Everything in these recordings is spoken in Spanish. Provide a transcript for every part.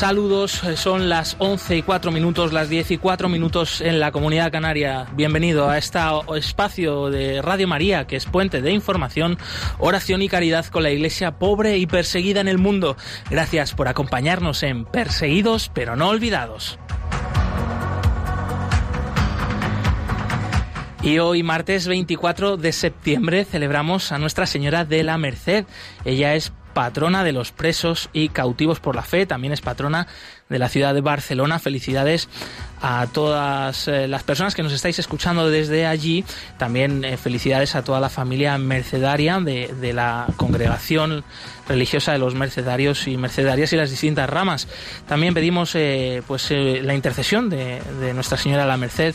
Saludos, son las 11 y 4 minutos, las 10 y 4 minutos en la comunidad canaria. Bienvenido a este espacio de Radio María, que es puente de información, oración y caridad con la iglesia pobre y perseguida en el mundo. Gracias por acompañarnos en Perseguidos pero no olvidados. Y hoy, martes 24 de septiembre, celebramos a Nuestra Señora de la Merced. Ella es patrona de los presos y cautivos por la fe, también es patrona de la ciudad de Barcelona. Felicidades a todas eh, las personas que nos estáis escuchando desde allí. También eh, felicidades a toda la familia mercedaria de, de, la congregación religiosa de los mercedarios y mercedarias y las distintas ramas. También pedimos eh, pues la intercesión de, de, Nuestra Señora la Merced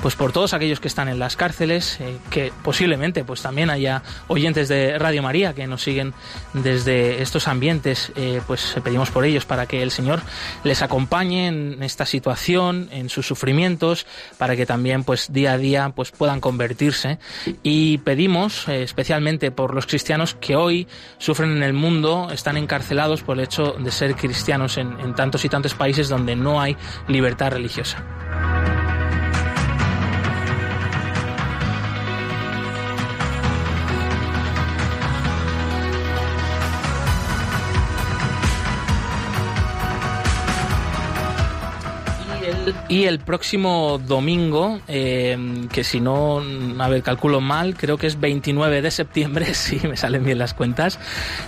pues por todos aquellos que están en las cárceles, que posiblemente pues también haya oyentes de Radio María que nos siguen desde estos ambientes, pues pedimos por ellos para que el Señor les acompañe en esta situación, en sus sufrimientos, para que también pues día a día pues puedan convertirse. Y pedimos eh, especialmente por los cristianos que hoy sufren en el mundo, están encarcelados por el hecho de ser cristianos en, tantos y tantos países donde no hay libertad religiosa. Y el próximo domingo, eh, que si no, a ver, calculo mal, creo que es 29 de septiembre, si me salen bien las cuentas,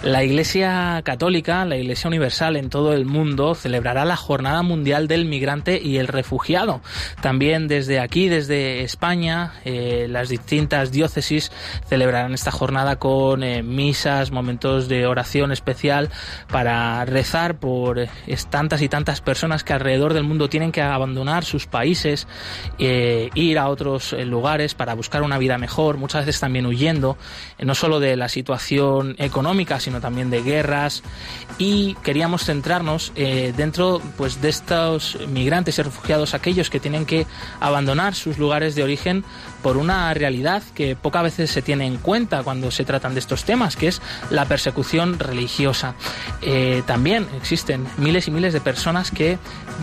la Iglesia Católica, la Iglesia Universal en todo el mundo, celebrará la Jornada Mundial del Migrante y el Refugiado. También desde aquí, desde España, eh, las distintas diócesis celebrarán esta jornada con eh, misas, momentos de oración especial para rezar por eh, tantas y tantas personas que alrededor del mundo tienen que abandonar sus países, eh, ir a otros eh, lugares para buscar una vida mejor, muchas veces también huyendo, eh, no solo de la situación económica, sino también de guerras. Y queríamos centrarnos dentro pues, de estos migrantes y refugiados, aquellos que tienen que abandonar sus lugares de origen por una realidad que pocas veces se tiene en cuenta cuando se tratan de estos temas, que es la persecución religiosa. Eh, también existen miles y miles de personas que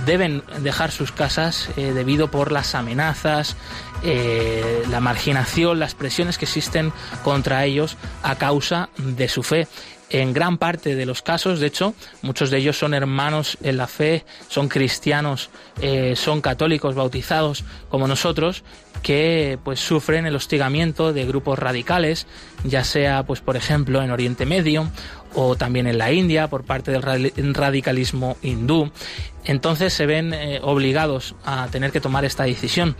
deben dejar sus casas eh, debido por las amenazas, eh, la marginación, las presiones que existen contra ellos a causa de su fe en gran parte de los casos, de hecho, muchos de ellos son hermanos en la fe, son cristianos, eh, son católicos bautizados como nosotros, que pues sufren el hostigamiento de grupos radicales, ya sea pues por ejemplo en Oriente Medio o también en la India por parte del radicalismo hindú. Entonces se ven eh, obligados a tener que tomar esta decisión.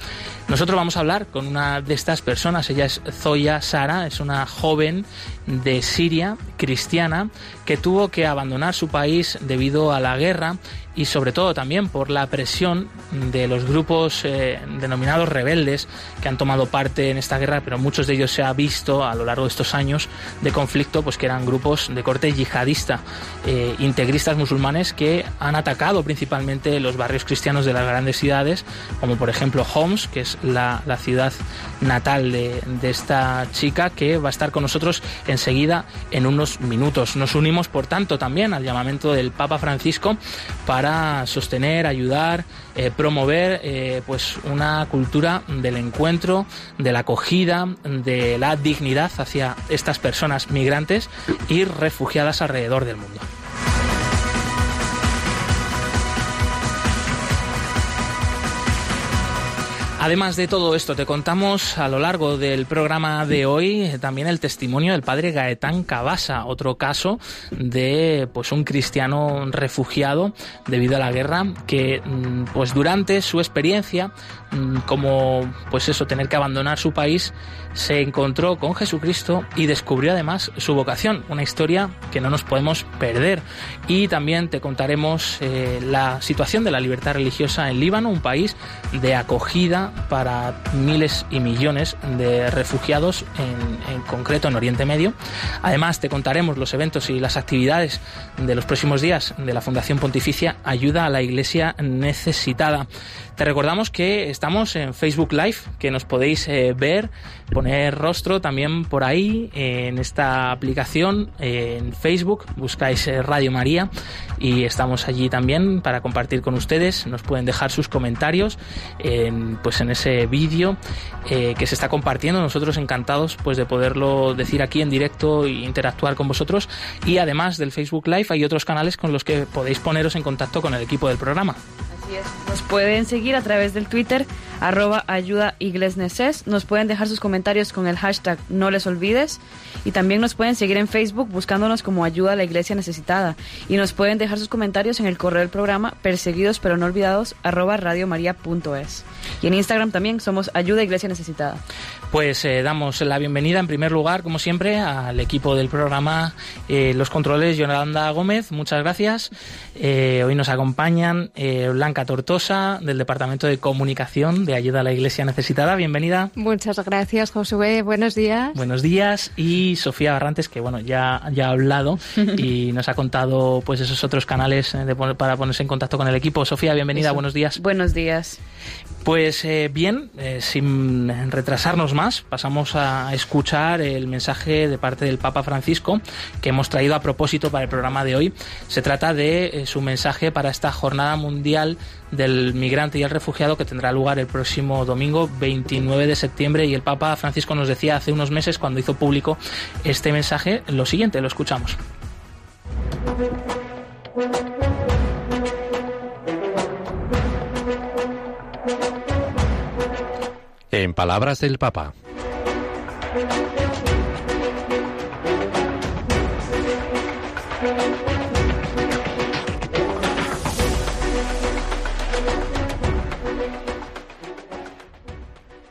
Nosotros vamos a hablar con una de estas personas, ella es Zoya Sara, es una joven de Siria, cristiana, que tuvo que abandonar su país debido a la guerra y sobre todo también por la presión de los grupos eh, denominados rebeldes que han tomado parte en esta guerra, pero muchos de ellos se ha visto a lo largo de estos años de conflicto, pues que eran grupos de corte yihadista, eh, integristas musulmanes que han atacado principalmente los barrios cristianos de las grandes ciudades, como por ejemplo Homs, que es la, la ciudad natal de, de esta chica, que va a estar con nosotros enseguida en unos minutos. Nos unimos, por tanto, también al llamamiento del Papa Francisco para para sostener, ayudar, eh, promover eh, pues una cultura del encuentro, de la acogida, de la dignidad hacia estas personas migrantes y refugiadas alrededor del mundo. Además de todo esto, te contamos a lo largo del programa de hoy también el testimonio del padre Gaetán Cabasa, otro caso de pues un cristiano refugiado debido a la guerra que pues durante su experiencia como pues eso tener que abandonar su país se encontró con Jesucristo y descubrió además su vocación, una historia que no nos podemos perder. Y también te contaremos eh, la situación de la libertad religiosa en Líbano, un país de acogida para miles y millones de refugiados, en, concreto en Oriente Medio. Además, te contaremos los eventos y las actividades de los próximos días de la Fundación Pontificia Ayuda a la Iglesia Necesitada. Te recordamos que estamos en Facebook Live, que nos podéis eh, ver, poner rostro también por ahí en esta aplicación en Facebook, buscáis eh, Radio María y estamos allí también para compartir con ustedes. Nos pueden dejar sus comentarios en, pues en ese vídeo eh, que se está compartiendo. Nosotros encantados pues de poderlo decir aquí en directo e interactuar con vosotros. Y además del Facebook Live hay otros canales con los que podéis poneros en contacto con el equipo del programa. Nos pueden seguir a través del Twitter, arroba ayuda iglesneses. Nos pueden dejar sus comentarios con el hashtag no les olvides. Y también nos pueden seguir en Facebook buscándonos como ayuda a la iglesia necesitada. Y nos pueden dejar sus comentarios en el correo del programa perseguidos pero no olvidados arroba radiomaria.es. Y en Instagram también somos ayuda iglesia necesitada. Pues eh, damos la bienvenida en primer lugar, como siempre, al equipo del programa eh, Los Controles, Yolanda Gómez, muchas gracias. Eh, hoy nos acompañan Blanca Tortosa, del Departamento de Comunicación de Ayuda a la Iglesia Necesitada. Bienvenida. Muchas gracias, Josué. Buenos días. Buenos días. Y Sofía Barrantes, que bueno, ya, ya ha hablado y nos ha contado pues esos otros canales para ponerse en contacto con el equipo. Sofía, bienvenida. Buenos días. Buenos días. Pues bien, sin retrasarnos más, pasamos a escuchar el mensaje de parte del Papa Francisco que hemos traído a propósito para el programa de hoy. Se trata de eh, su mensaje para esta Jornada Mundial del Migrante y el Refugiado que tendrá lugar el próximo domingo 29 de septiembre y el Papa Francisco nos decía hace unos meses cuando hizo público este mensaje lo siguiente, lo escuchamos. En palabras del Papa.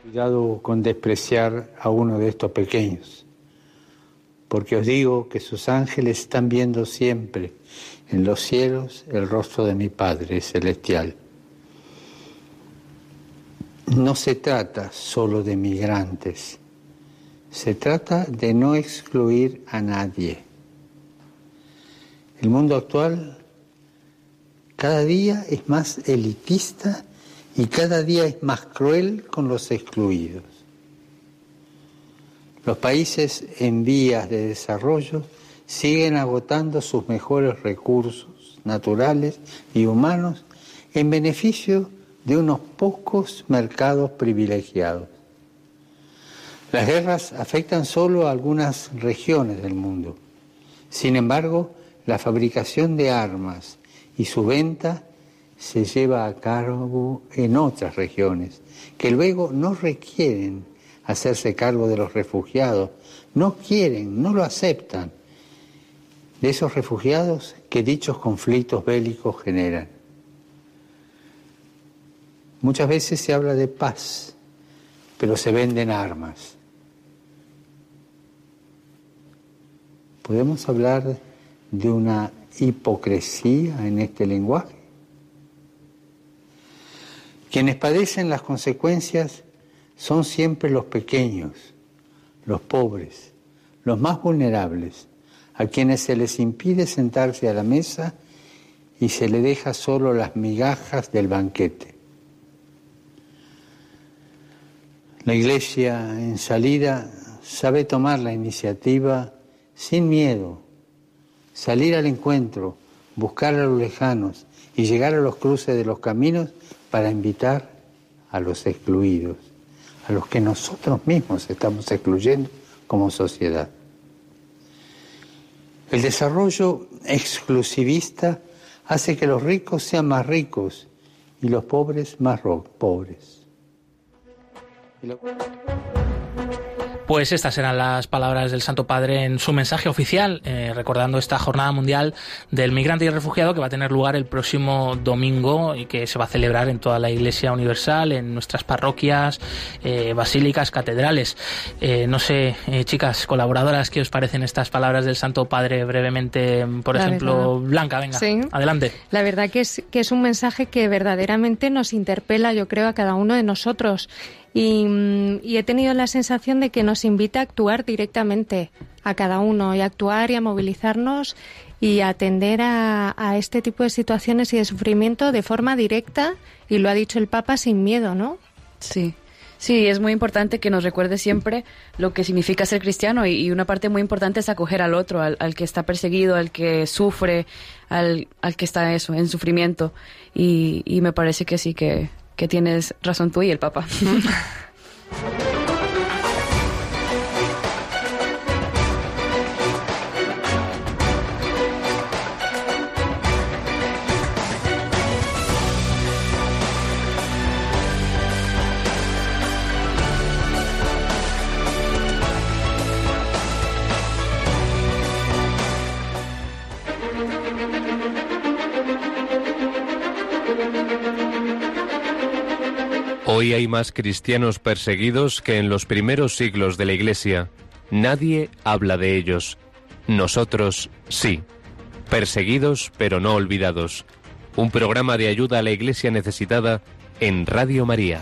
Cuidado con despreciar a uno de estos pequeños, porque os digo que sus ángeles están viendo siempre en los cielos el rostro de mi Padre celestial. No se trata solo de migrantes, se trata de no excluir a nadie. El mundo actual cada día es más elitista y cada día es más cruel con los excluidos. Los países en vías de desarrollo siguen agotando sus mejores recursos naturales y humanos en beneficio de unos pocos mercados privilegiados. Las guerras afectan solo a algunas regiones del mundo. Sin embargo, la fabricación de armas y su venta se lleva a cabo en otras regiones, que luego no requieren hacerse cargo de los refugiados, no quieren, no lo aceptan, de esos refugiados que dichos conflictos bélicos generan. Muchas veces se habla de paz, pero se venden armas. ¿Podemos hablar de una hipocresía en este lenguaje? Quienes padecen las consecuencias son siempre los pequeños, los pobres, los más vulnerables, a quienes se les impide sentarse a la mesa y se le deja solo las migajas del banquete. La Iglesia en salida sabe tomar la iniciativa sin miedo, salir al encuentro, buscar a los lejanos y llegar a los cruces de los caminos para invitar a los excluidos, a los que nosotros mismos estamos excluyendo como sociedad. El desarrollo exclusivista hace que los ricos sean más ricos y los pobres más pobres. Pues estas eran las palabras del Santo Padre en su mensaje oficial, eh, recordando esta Jornada Mundial del Migrante y Refugiado que va a tener lugar el próximo domingo y que se va a celebrar en toda la Iglesia Universal, en nuestras parroquias, eh, basílicas, catedrales. Eh, no sé, chicas, colaboradoras, ¿qué os parecen estas palabras del Santo Padre brevemente? Por ejemplo, Blanca, venga, adelante. La verdad que es, que es un mensaje que verdaderamente nos interpela, yo creo, a cada uno de nosotros. Mm, y, he tenido la sensación de que nos invita a actuar directamente a cada uno y a actuar y a movilizarnos y atender a, este tipo de situaciones y de sufrimiento de forma directa y lo ha dicho el Papa sin miedo, ¿no? Sí. Sí, es muy importante que nos recuerde siempre lo que significa ser cristiano y, una parte muy importante es acoger al otro, al, que está perseguido, al que sufre, al, al que está eso, en sufrimiento. Y, y me parece que sí, que, que tienes razón tú y el Papa. Hoy hay más cristianos perseguidos que en los primeros siglos de la Iglesia. Nadie habla de ellos. Nosotros sí. Perseguidos pero no olvidados. Un programa de ayuda a la Iglesia necesitada en Radio María.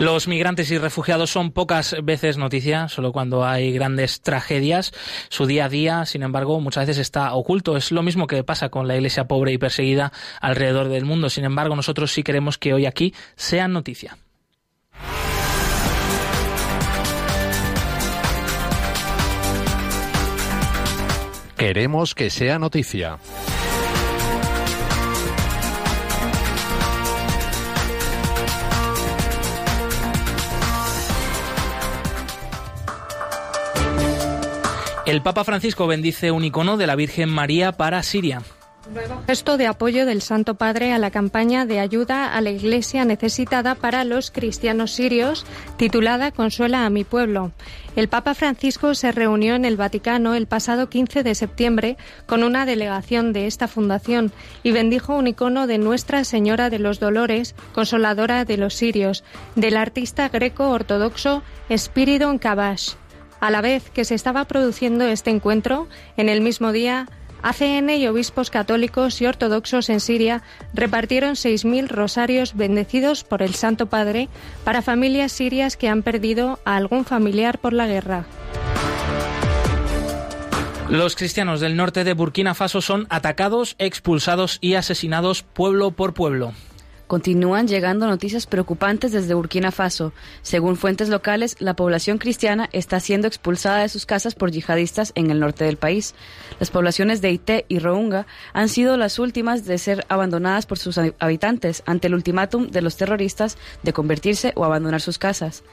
Los migrantes y refugiados son pocas veces noticia, solo cuando hay grandes tragedias. Su día a día, sin embargo, muchas veces está oculto. Es lo mismo que pasa con la iglesia pobre y perseguida alrededor del mundo. Sin embargo, nosotros sí queremos que hoy aquí sean noticia. Queremos que sea noticia. El Papa Francisco bendice un icono de la Virgen María para Siria. Gesto de apoyo del Santo Padre a la campaña de ayuda a la Iglesia necesitada para los cristianos sirios, titulada Consuela a mi pueblo. El Papa Francisco se reunió en el Vaticano el pasado 15 de septiembre con una delegación de esta fundación y bendijo un icono de Nuestra Señora de los Dolores, consoladora de los sirios, del artista greco-ortodoxo Spiridon Kabash. A la vez que se estaba produciendo este encuentro, en el mismo día, ACN y obispos católicos y ortodoxos en Siria repartieron 6.000 rosarios bendecidos por el Santo Padre para familias sirias que han perdido a algún familiar por la guerra. Los cristianos del norte de Burkina Faso son atacados, expulsados y asesinados pueblo por pueblo. Continúan llegando noticias preocupantes desde Burkina Faso. Según fuentes locales, la población cristiana está siendo expulsada de sus casas por yihadistas en el norte del país. Las poblaciones de Ité y Rounga han sido las últimas de ser abandonadas por sus habitantes ante el ultimátum de los terroristas de convertirse o abandonar sus casas.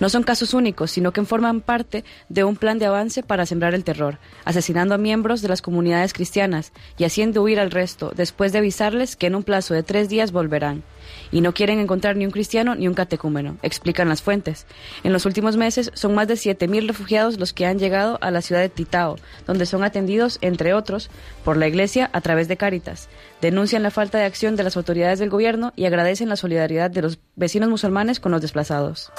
No son casos únicos, sino que forman parte de un plan de avance para sembrar el terror, asesinando a miembros de las comunidades cristianas y haciendo huir al resto, después de avisarles que en un plazo de tres días volverán y no quieren encontrar ni un cristiano ni un catecúmeno, explican las fuentes. En los últimos meses son más de 7.000 refugiados los que han llegado a la ciudad de Titao, donde son atendidos, entre otros, por la Iglesia a través de Cáritas. Denuncian la falta de acción de las autoridades del gobierno y agradecen la solidaridad de los vecinos musulmanes con los desplazados.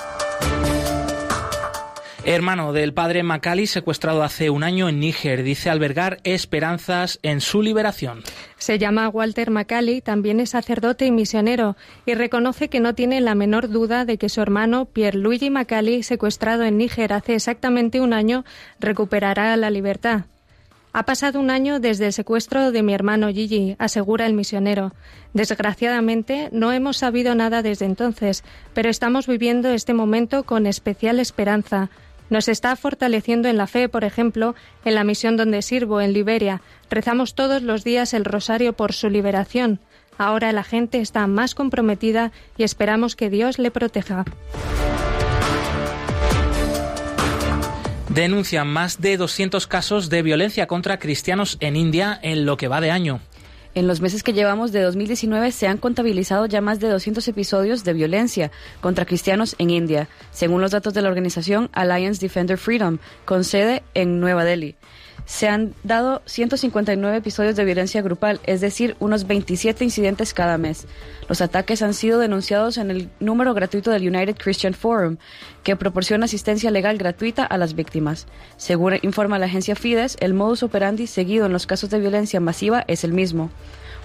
Hermano del padre Macali, secuestrado hace un año en Níger, dice albergar esperanzas en su liberación. Se llama Walter Macali, también es sacerdote y misionero, y reconoce que no tiene la menor duda de que su hermano Pierluigi Macali, secuestrado en Níger hace exactamente un año, recuperará la libertad. Ha pasado un año desde el secuestro de mi hermano Gigi, asegura el misionero. Desgraciadamente, no hemos sabido nada desde entonces, pero estamos viviendo este momento con especial esperanza, nos está fortaleciendo en la fe, por ejemplo, en la misión donde sirvo, en Liberia. Rezamos todos los días el rosario por su liberación. Ahora la gente está más comprometida y esperamos que Dios le proteja. Denuncian más de 200 casos de violencia contra cristianos en India en lo que va de año. En los meses que llevamos de 2019 se han contabilizado ya más de 200 episodios de violencia contra cristianos en India, según los datos de la organización Alliance Defender Freedom, con sede en Nueva Delhi se han dado 159 episodios de violencia grupal, es decir, unos 27 incidentes cada mes. Los ataques han sido denunciados en el número gratuito del United Christian Forum, que proporciona asistencia legal gratuita a las víctimas. Según informa la agencia Fides, el modus operandi seguido en los casos de violencia masiva es el mismo.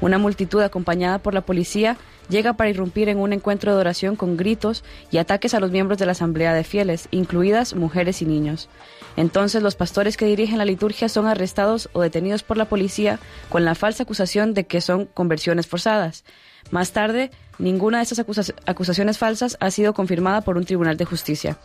Una multitud acompañada por la policía llega para irrumpir en un encuentro de oración con gritos y ataques a los miembros de la Asamblea de Fieles, incluidas mujeres y niños. Entonces los pastores que dirigen la liturgia son arrestados o detenidos por la policía con la falsa acusación de que son conversiones forzadas. Más tarde, ninguna de estas acusaciones falsas ha sido confirmada por un tribunal de justicia.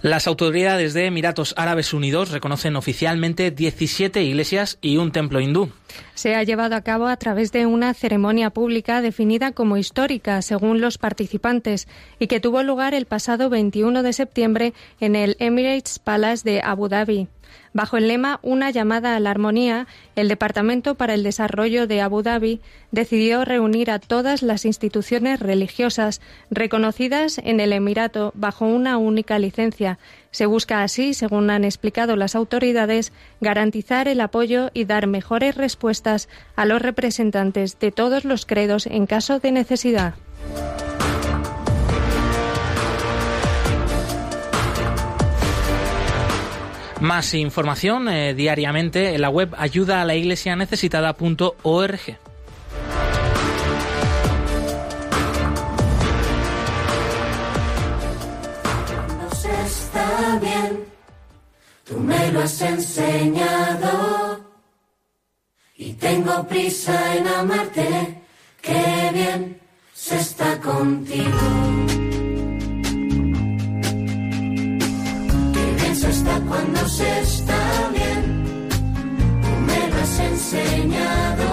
Las autoridades de Emiratos Árabes Unidos reconocen oficialmente 17 iglesias y un templo hindú. Se ha llevado a cabo a través de una ceremonia pública definida como histórica, según los participantes, y que tuvo lugar el pasado 21 de septiembre en el Emirates Palace de Abu Dhabi. Bajo el lema Una llamada a la armonía, el Departamento para el Desarrollo de Abu Dhabi decidió reunir a todas las instituciones religiosas reconocidas en el Emirato bajo una única licencia. Se busca así, según han explicado las autoridades, garantizar el apoyo y dar mejores respuestas a los representantes de todos los credos en caso de necesidad. Más información eh, diariamente en la web ayuda a la iglesia necesitada.org. está bien, tú me lo has enseñado y tengo prisa en amarte, qué bien se está contigo. Cuando se está bien. Tú me lo has enseñado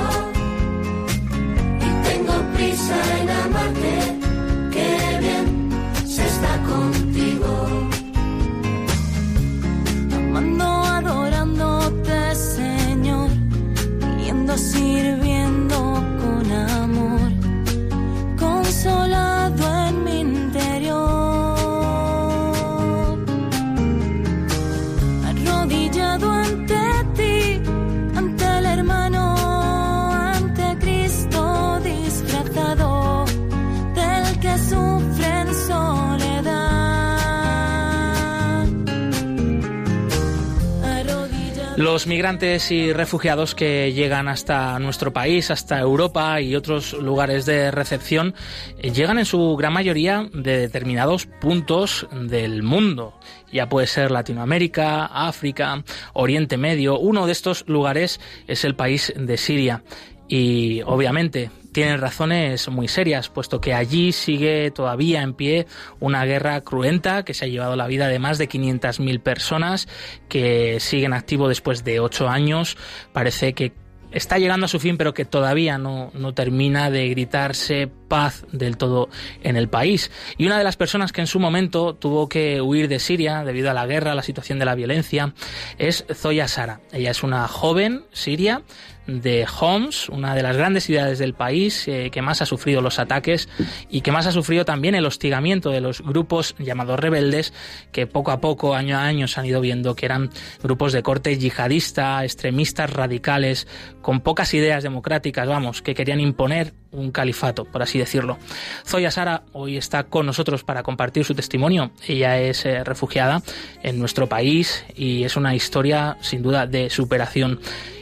Los migrantes y refugiados que llegan hasta nuestro país, hasta Europa y otros lugares de recepción, eh, llegan en su gran mayoría de determinados puntos del mundo. Ya puede ser Latinoamérica, África, Oriente Medio. Uno de estos lugares es el país de Siria. Y obviamente tienen razones muy serias, puesto que allí sigue todavía en pie una guerra cruenta que se ha llevado la vida de más de 500.000 personas, que siguen activo después de ocho años. Parece que está llegando a su fin, pero que todavía no, no, termina de gritarse paz del todo en el país. Y una de las personas que en su momento tuvo que huir de Siria debido a la guerra, a la situación de la violencia, es Zoya Sara. Ella es una joven siria de Homs, una de las grandes ciudades del país eh, que más ha sufrido los ataques y que más ha sufrido también el hostigamiento de los grupos llamados rebeldes que poco a poco, año a año, se han ido viendo que eran grupos de corte yihadista, extremistas radicales, con pocas ideas democráticas, vamos, que querían imponer un califato, por así decirlo. Zoya Sara hoy está con nosotros para compartir su testimonio. Ella es eh, refugiada en nuestro país y es una historia sin duda de superación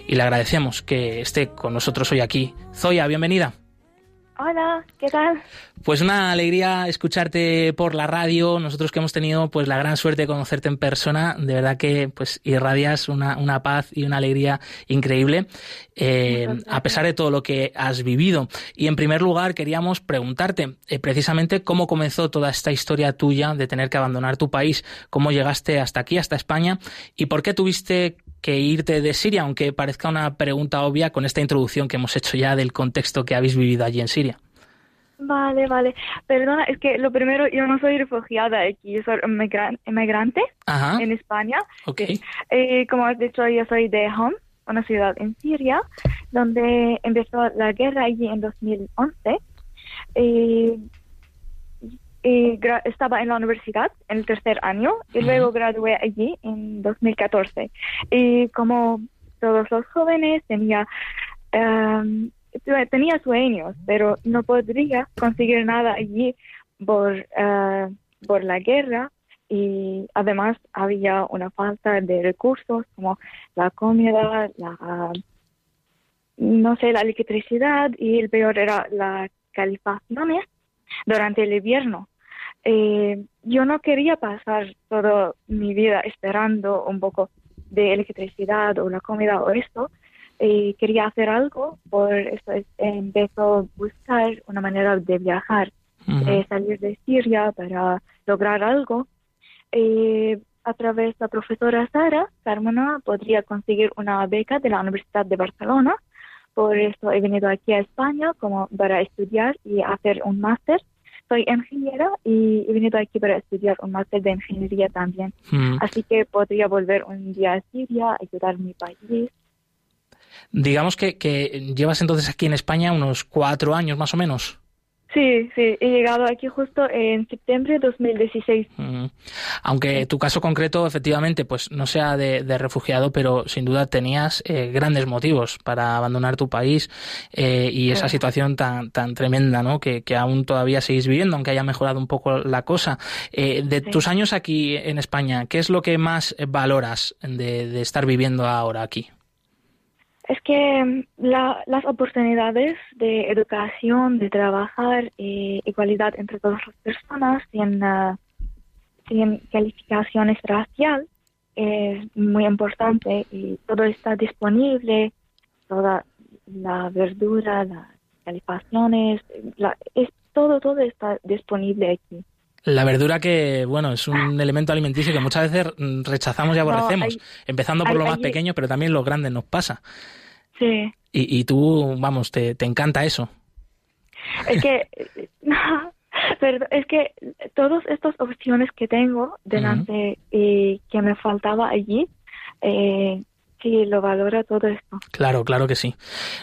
y le agradecemos que esté con nosotros hoy aquí. Zoya, bienvenida. Hola, ¿qué tal? Pues una alegría escucharte por la radio. Nosotros que hemos tenido pues la gran suerte de conocerte en persona, de verdad que pues irradias una, una paz y una alegría increíble, eh, a pesar de todo lo que has vivido. Y en primer lugar queríamos preguntarte eh, precisamente cómo comenzó toda esta historia tuya de tener que abandonar tu país, cómo llegaste hasta aquí, hasta España, y por qué tuviste que irte de Siria, aunque parezca una pregunta obvia con esta introducción que hemos hecho ya del contexto que habéis vivido allí en Siria. Vale, vale. Perdona, es que lo primero, yo no soy refugiada aquí, yo soy inmigrante en España. Ok. Eh, como has dicho, yo soy de Home una ciudad en Siria, donde empezó la guerra allí en 2011. Y, y gra- estaba en la universidad en el tercer año y luego gradué allí en 2014. Y como todos los jóvenes tenía tu- tenía sueños, pero no podría conseguir nada allí por, eh, por la guerra y además había una falta de recursos como la comida, la no sé, la electricidad y el peor era las calefacciones durante el invierno. Eh, yo no quería pasar toda mi vida esperando un poco de electricidad o la comida o esto. Y quería hacer algo, por eso es- empezó a buscar una manera de viajar, de salir de Siria para lograr algo. Eh, a través de la profesora Sara Carmona podría conseguir una beca de la Universidad de Barcelona. Por eso he venido aquí a España como para estudiar y hacer un máster. Soy ingeniera y he venido aquí para estudiar un máster de ingeniería también. Mm. Así que podría volver un día a Siria, ayudar a mi país. Digamos que, que llevas entonces aquí en España unos cuatro años más o menos. Sí, sí, he llegado aquí justo en septiembre de 2016. Mm. Aunque tu caso concreto, efectivamente, pues no sea de, de refugiado, pero sin duda tenías eh, grandes motivos para abandonar tu país eh, y esa situación tan, tan tremenda, ¿no? Que, que aún todavía seguís viviendo, aunque haya mejorado un poco la cosa. Eh, de tus años aquí en España, ¿qué es lo que más valoras de, de estar viviendo ahora aquí? Es que mm, la- las oportunidades de educación, de trabajar, eh, igualdad entre todas las personas, sin, ah, sin calificaciones racial, es muy importante y todo está disponible, toda la verdura, las calificaciones, la- es, todo, todo está disponible aquí. La verdura que, bueno, es un elemento alimenticio que muchas veces rechazamos y No, aborrecemos, hay- empezando por hay- lo más hay- pequeño, pero también lo grande nos pasa. Sí. Y, y tú, vamos, te, te encanta eso. Es que, pero es que todas estas opciones que tengo delante y que me faltaba allí, eh, sí lo valora todo esto. Claro, claro que sí.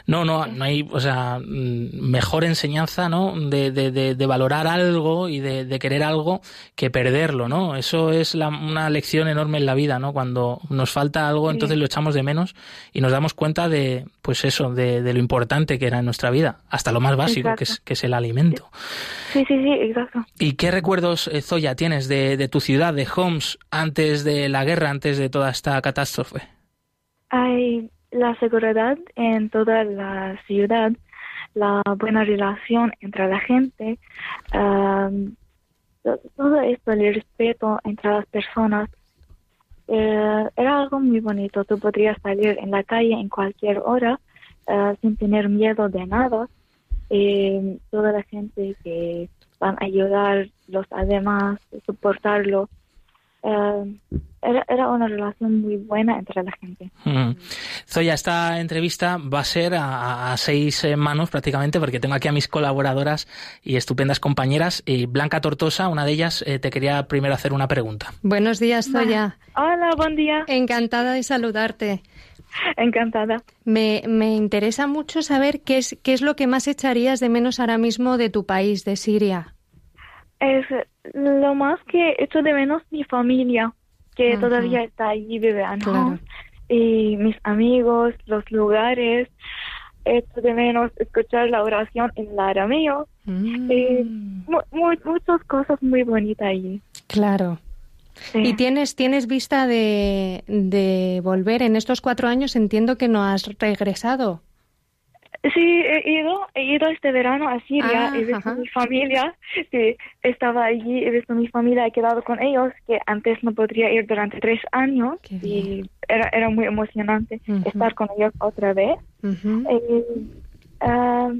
No, no, no hay, o sea, mm, mejor enseñanza, ¿no? De, de, de, de valorar algo y de, de querer algo que perderlo, ¿no? Eso es la- una lección enorme en la vida, ¿no? Cuando nos falta algo, Sí. entonces lo echamos de menos y nos damos cuenta de, pues eso, de, de lo importante que era en nuestra vida, hasta lo más básico, que es, que es el alimento. Sí, sí, sí, exacto. ¿Y qué recuerdos, eh, Zoya, tienes de, de tu ciudad, de Homs, antes de la guerra, antes de toda esta catástrofe? Hay la seguridad en toda la ciudad, la buena relación entre la gente, to- todo esto, el respeto entre las personas. eh, era algo muy bonito. Tú podrías salir en la calle en cualquier hora eh, sin tener miedo de nada. Eh, toda la gente que van a ayudar los demás, soportarlo. Eh, era, era una relación muy buena entre la gente. Mm. Zoya, esta entrevista va a ser a, a seis eh, manos prácticamente porque tengo aquí a mis colaboradoras y estupendas compañeras. Y Blanca Tortosa, una de ellas, eh, te quería primero hacer una pregunta. Buenos días, Zoya. Hola, buen día. Encantada de saludarte. Encantada. Me, me interesa mucho saber qué es, qué es lo que más echarías de menos ahora mismo de tu país, de Siria. Es lo más que echo de menos mi familia, que Ajá. todavía está allí, vive Claro. Homs, y mis amigos, los lugares. Echo de menos escuchar la oración en arameo. Mm. y mu- mu- muchas cosas muy bonitas allí. Claro. Sí. ¿Y tienes, tienes vista de, de volver en estos cuatro años? Entiendo que no has regresado. Sí, he ido, he ido este verano a Siria, Ah, he visto ajá. mi familia, sí, estaba allí, he visto mi familia, he quedado con ellos, que antes no podría ir durante tres años y era, era muy emocionante estar con ellos otra vez. Eh, ah,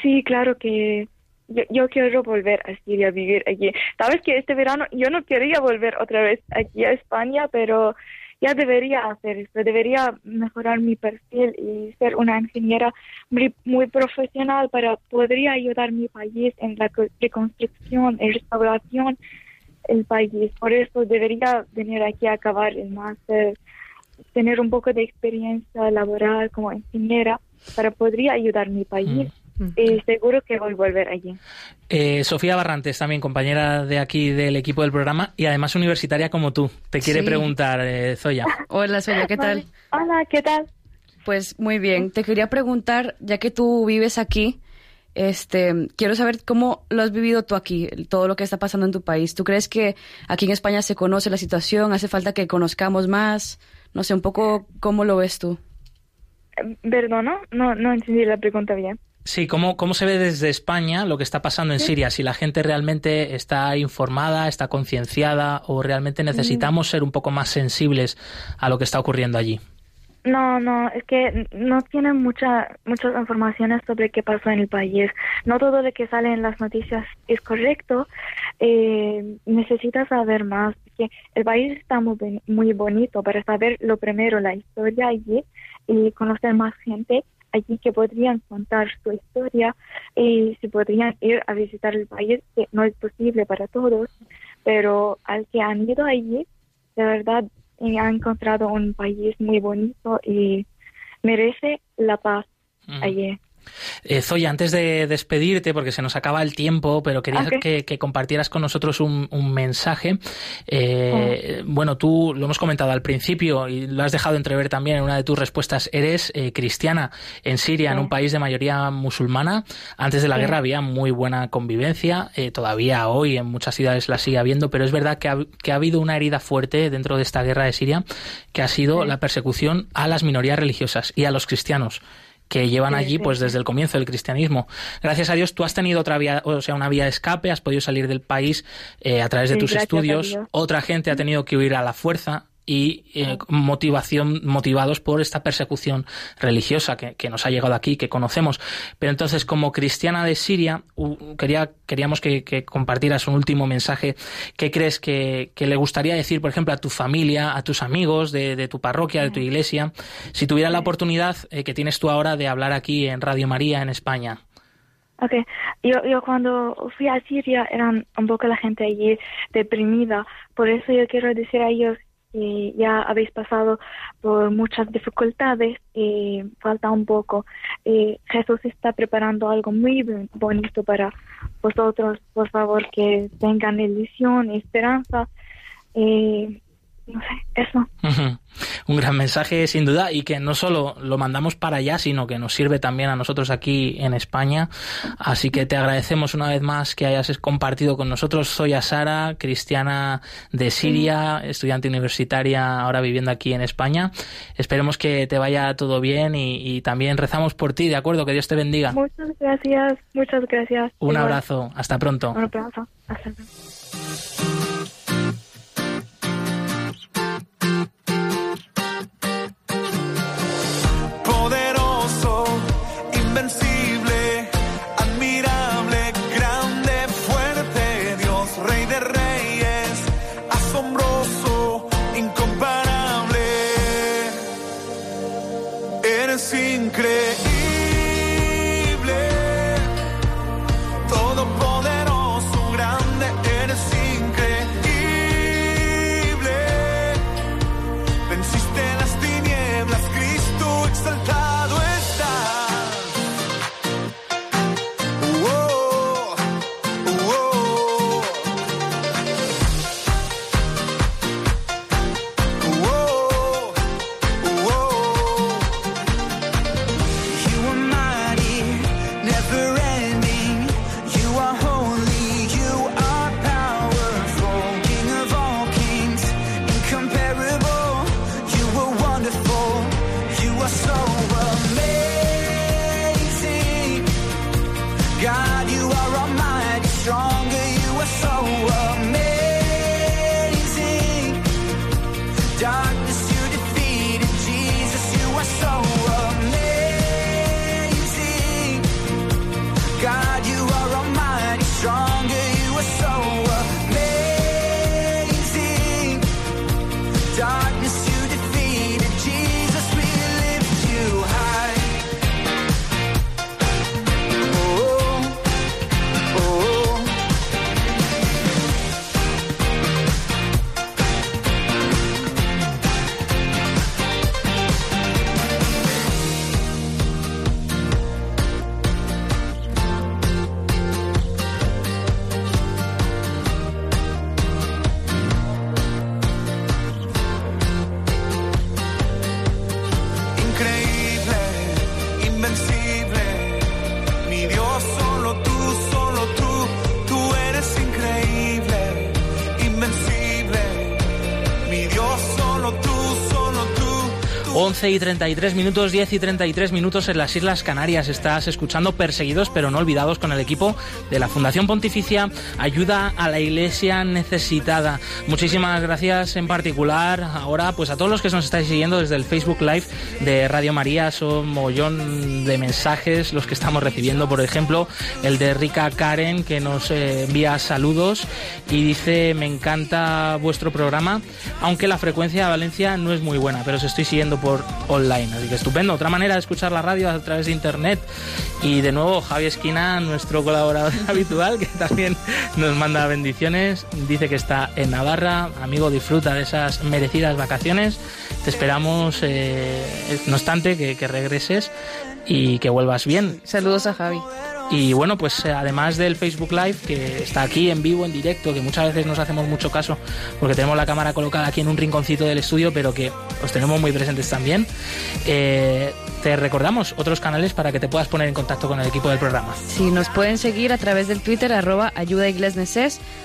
sí, claro que yo, yo quiero volver a Siria a vivir allí. Sabes que este verano yo no quería volver otra vez aquí a España, pero ya debería hacer esto, debería mejorar mi perfil y ser una ingeniera muy, profesional para poder ayudar mi país en la co- reconstrucción y restauración del país. Por eso debería venir aquí a acabar el máster tener un poco de experiencia laboral como ingeniera para poder ayudar mi país. Y seguro que voy a volver allí. Eh, Sofía Barrantes, también compañera de aquí del equipo del programa y además universitaria como tú. Te quiere Sí. preguntar, eh, Zoya. Hola, Sonia, ¿qué tal? Hola, ¿qué tal? Pues muy bien. Te quería preguntar, ya que tú vives aquí, este, quiero saber cómo lo has vivido tú aquí, todo lo que está pasando en tu país. ¿Tú crees que aquí en España se conoce la situación? ¿Hace falta que conozcamos más? No sé, un poco cómo lo ves tú. Perdona, no, no entendí la pregunta bien. Sí, ¿cómo, ¿cómo se ve desde España lo que está pasando en Siria? Si la gente realmente está informada, está concienciada o realmente necesitamos ser un poco más sensibles a lo que está ocurriendo allí. No, no, es que no tienen mucha, muchas informaciones sobre qué pasó en el país. No todo lo que sale en las noticias es correcto. Eh, necesitas saber más, porque el país está muy, muy bonito para saber lo primero, la historia allí y conocer más gente allí que podrían contar su historia y si podrían ir a visitar el país, que no es posible para todos, pero al que han ido allí, de verdad y ha encontrado un país muy bonito y merece la paz Mm. allí. Eh, Zoya, antes de despedirte, porque se nos acaba el tiempo, pero quería que, que compartieras con nosotros un, un mensaje. Eh, Bueno, tú lo hemos comentado al principio y lo has dejado entrever también en una de tus respuestas. Eres eh, cristiana en Siria, en un país de mayoría musulmana. Antes de la guerra había muy buena convivencia. eh, todavía hoy en muchas ciudades la sigue habiendo, pero es verdad que ha, que ha habido una herida fuerte dentro de esta guerra de Siria, que ha sido la persecución a las minorías religiosas y a los cristianos que llevan allí pues desde el comienzo del cristianismo. Gracias a Dios tú has tenido otra vía, o sea, una vía de escape, has podido salir del país eh, a través de Sí, tus estudios. Dios. Otra gente ha tenido que huir a la fuerza y eh, motivación motivados por esta persecución religiosa que, que nos ha llegado aquí, que conocemos. Pero entonces, como cristiana de Siria, quería, queríamos que, que compartieras un último mensaje. ¿Qué crees que, que le gustaría decir, por ejemplo, a tu familia, a tus amigos de, de tu parroquia, de tu iglesia, si tuvieras la oportunidad eh, que tienes tú ahora de hablar aquí en Radio María en España? Okay. Yo, yo cuando fui a Siria eran un poco la gente allí deprimida. Por eso yo quiero decir a ellos que ya habéis pasado por muchas dificultades y falta un poco. Y Jesús está preparando algo muy bon- bonito para vosotros. Por favor, que tengan ilusión esperanza. Y no sé, eso. Un gran mensaje sin duda y que no solo lo mandamos para allá, sino que nos sirve también a nosotros aquí en España. Así que te agradecemos una vez más que hayas compartido con nosotros. Soy a Sara, cristiana de Siria, estudiante universitaria ahora viviendo aquí en España. Esperemos que te vaya todo bien y, y también rezamos por ti, ¿de acuerdo? Que Dios te bendiga. Muchas gracias, muchas gracias. Un abrazo, hasta pronto. Un abrazo. Hasta luego. 11 y 33 minutos, 10 y 33 minutos en las Islas Canarias. Estás escuchando Perseguidos pero no olvidados con el equipo de la Fundación Pontificia Ayuda a la Iglesia Necesitada. Muchísimas gracias en particular ahora pues a todos los que nos estáis siguiendo desde el Facebook Live de Radio María. Son mollón de mensajes los que estamos recibiendo. Por ejemplo, el de Rica Karen que nos eh, envía saludos y dice me encanta vuestro programa, aunque la frecuencia de Valencia no es muy buena, pero os estoy siguiendo por online. Así que estupendo. Otra manera de escuchar la radio a través de internet. Y de nuevo, Javi Esquina, nuestro colaborador habitual, que también nos manda bendiciones. Dice que está en Navarra. Amigo, disfruta de esas merecidas vacaciones. Te esperamos, eh, no obstante, que, que regreses y que vuelvas bien. Saludos a Javi. Y bueno, pues eh, además del Facebook Live, que está aquí en vivo, en directo, que muchas veces nos hacemos mucho caso, porque tenemos la cámara colocada aquí en un rinconcito del estudio, pero que os tenemos muy presentes también, eh, te recordamos otros canales para que te puedas poner en contacto con el equipo del programa. Sí, nos pueden seguir a través del Twitter, arroba ayuda.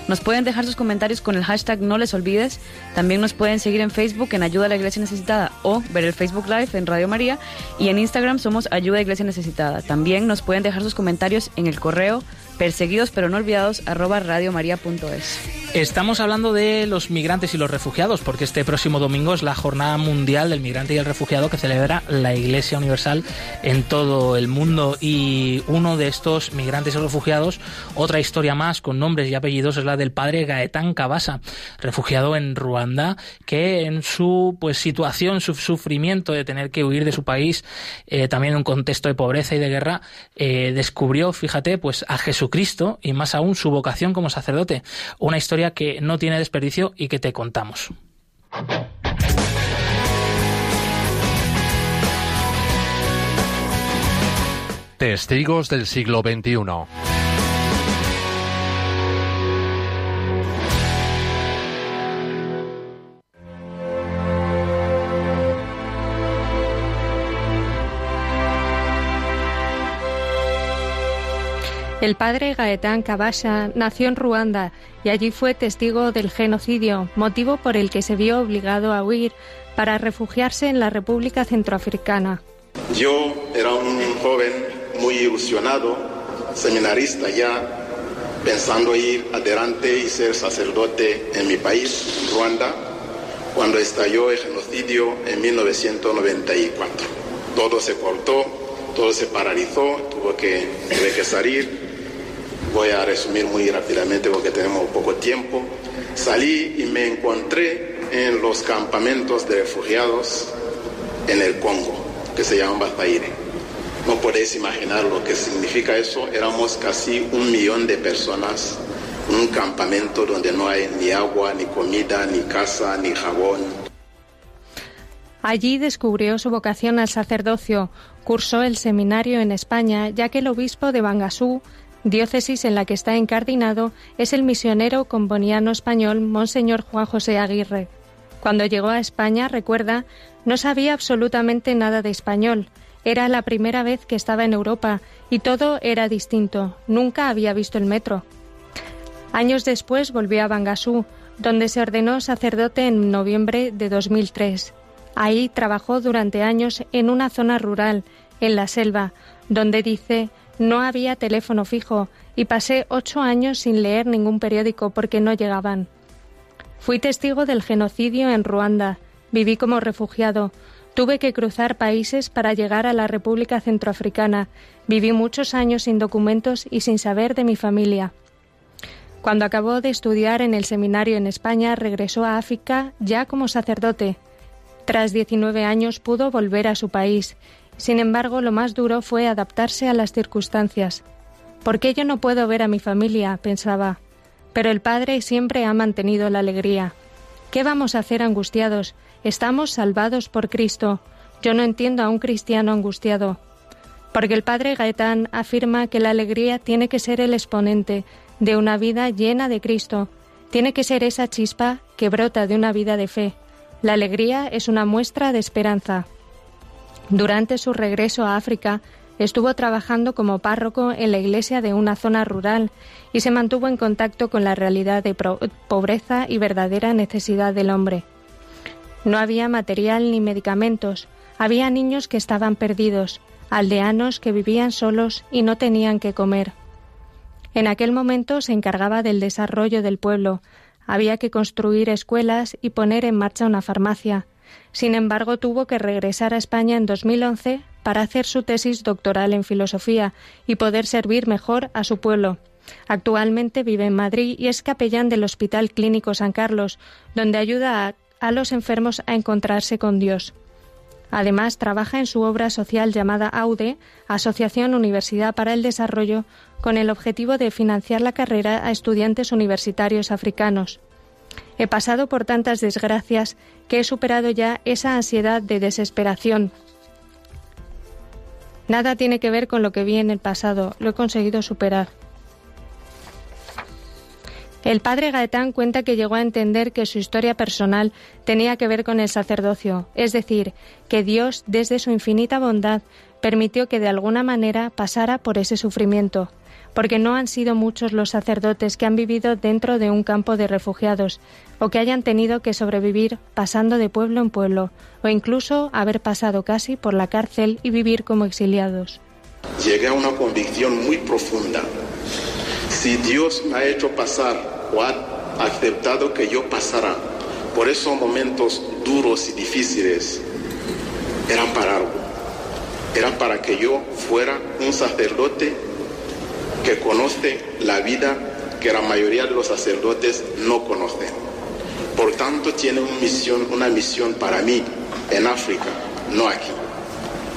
Nos pueden dejar sus comentarios con el hashtag no les olvides. También nos pueden seguir en Facebook en Ayuda a la Iglesia Necesitada o ver el Facebook Live en Radio María. Y en Instagram somos Ayuda a Iglesia Necesitada. También nos pueden dejar sus comentarios en el correo perseguidos pero no olvidados arroba radiomaria.es. Estamos hablando de los migrantes y los refugiados, porque este próximo domingo es la Jornada Mundial del Migrante y el Refugiado que celebra la Iglesia Universal en todo el mundo. Y uno de estos migrantes y refugiados, otra historia más con nombres y apellidos, es la del padre Gaetán Cabasa, refugiado en Ruanda, que en su pues situación, su sufrimiento de tener que huir de su país, eh, también en un contexto de pobreza y de guerra, eh, descubrió, fíjate, pues a Jesucristo y más aún su vocación como sacerdote. Una historia que no tiene desperdicio y que te contamos. Testigos del siglo XXI. El padre Gaetán Kabasha nació en Ruanda y allí fue testigo del genocidio, motivo por el que se vio obligado a huir para refugiarse en la República Centroafricana. Yo era un joven muy ilusionado, seminarista ya, pensando ir adelante y ser sacerdote en mi país, Ruanda, cuando estalló el genocidio en 1994. Todo se cortó, todo se paralizó, tuvo que, tuve que salir. Voy a resumir muy rápidamente porque tenemos poco tiempo. Salí y me encontré en los campamentos de refugiados en el Congo, que se llaman Bazaire. No podéis imaginar lo que significa eso. Éramos casi un millón de personas en un campamento donde no hay ni agua, ni comida, ni casa, ni jabón. Allí descubrió su vocación al sacerdocio, cursó el seminario en España, ya que el obispo de Bangasú, diócesis en la que está encardinado, es el misionero comboniano español Monseñor Juan José Aguirre. Cuando llegó a España, recuerda, no sabía absolutamente nada de español. Era la primera vez que estaba en Europa y todo era distinto. Nunca había visto el metro. Años después volvió a Bangasú, donde se ordenó sacerdote en noviembre de 2003. Ahí trabajó durante años en una zona rural, en la selva, donde dice no había teléfono fijo y pasé ocho años sin leer ningún periódico porque no llegaban. Fui testigo del genocidio en Ruanda, viví como refugiado, tuve que cruzar países para llegar a la República Centroafricana, viví muchos años sin documentos y sin saber de mi familia. Cuando acabó de estudiar en el seminario en España, regresó a África ya como sacerdote. Tras 19 años pudo volver a su país. Sin embargo, lo más duro fue adaptarse a las circunstancias. ¿Por qué yo no puedo ver a mi familia? pensaba. Pero el Padre siempre ha mantenido la alegría. ¿Qué vamos a hacer angustiados? Estamos salvados por Cristo. Yo no entiendo a un cristiano angustiado. Porque el Padre Gaetán afirma que la alegría tiene que ser el exponente de una vida llena de Cristo. Tiene que ser esa chispa que brota de una vida de fe. La alegría es una muestra de esperanza. Durante su regreso a África, estuvo trabajando como párroco en la iglesia de una zona rural y se mantuvo en contacto con la realidad de pobreza y verdadera necesidad del hombre. No había material ni medicamentos. Había niños que estaban perdidos, aldeanos que vivían solos y no tenían que comer. En aquel momento se encargaba del desarrollo del pueblo. Había que construir escuelas y poner en marcha una farmacia. Sin embargo, tuvo que regresar a España en 2011 para hacer su tesis doctoral en filosofía y poder servir mejor a su pueblo. Actualmente vive en Madrid y es capellán del Hospital Clínico San Carlos, donde ayuda a, a los enfermos a encontrarse con Dios. Además, trabaja en su obra social llamada AUDE, Asociación Universidad para el Desarrollo, con el objetivo de financiar la carrera a estudiantes universitarios africanos. He pasado por tantas desgracias que he superado ya esa ansiedad de desesperación. Nada tiene que ver con lo que vi en el pasado, lo he conseguido superar. El padre Gaetán cuenta que llegó a entender que su historia personal tenía que ver con el sacerdocio, es decir, que Dios, desde su infinita bondad, permitió que de alguna manera pasara por ese sufrimiento, porque no han sido muchos los sacerdotes que han vivido dentro de un campo de refugiados, o que hayan tenido que sobrevivir pasando de pueblo en pueblo, o incluso haber pasado casi por la cárcel y vivir como exiliados. Llegué a una convicción muy profunda. Si Dios me ha hecho pasar o ha aceptado que yo pasara por esos momentos duros y difíciles, eran para algo. Eran para que yo fuera un sacerdote que conoce la vida que la mayoría de los sacerdotes no conocen. Por tanto, tiene una misión, para mí en África, no aquí.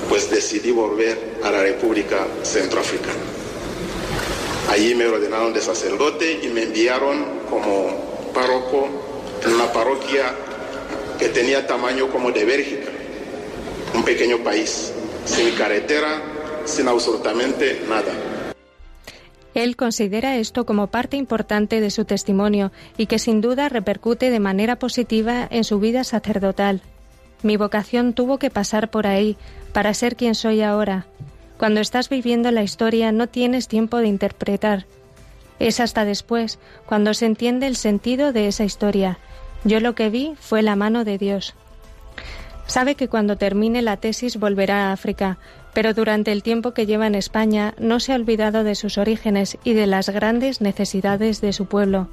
Pues decidí volver a la República Centroafricana. Allí me ordenaron de sacerdote y me enviaron como párroco en una parroquia que tenía tamaño como de Bélgica, un pequeño país, sin carretera, sin absolutamente nada. Él considera esto como parte importante de su testimonio y que sin duda repercute de manera positiva en su vida sacerdotal. Mi vocación tuvo que pasar por ahí para ser quien soy ahora. Cuando estás viviendo la historia no tienes tiempo de interpretar. Es hasta después, cuando se entiende el sentido de esa historia. Yo lo que vi fue la mano de Dios. Sabe que cuando termine la tesis volverá a África, pero durante el tiempo que lleva en España no se ha olvidado de sus orígenes y de las grandes necesidades de su pueblo.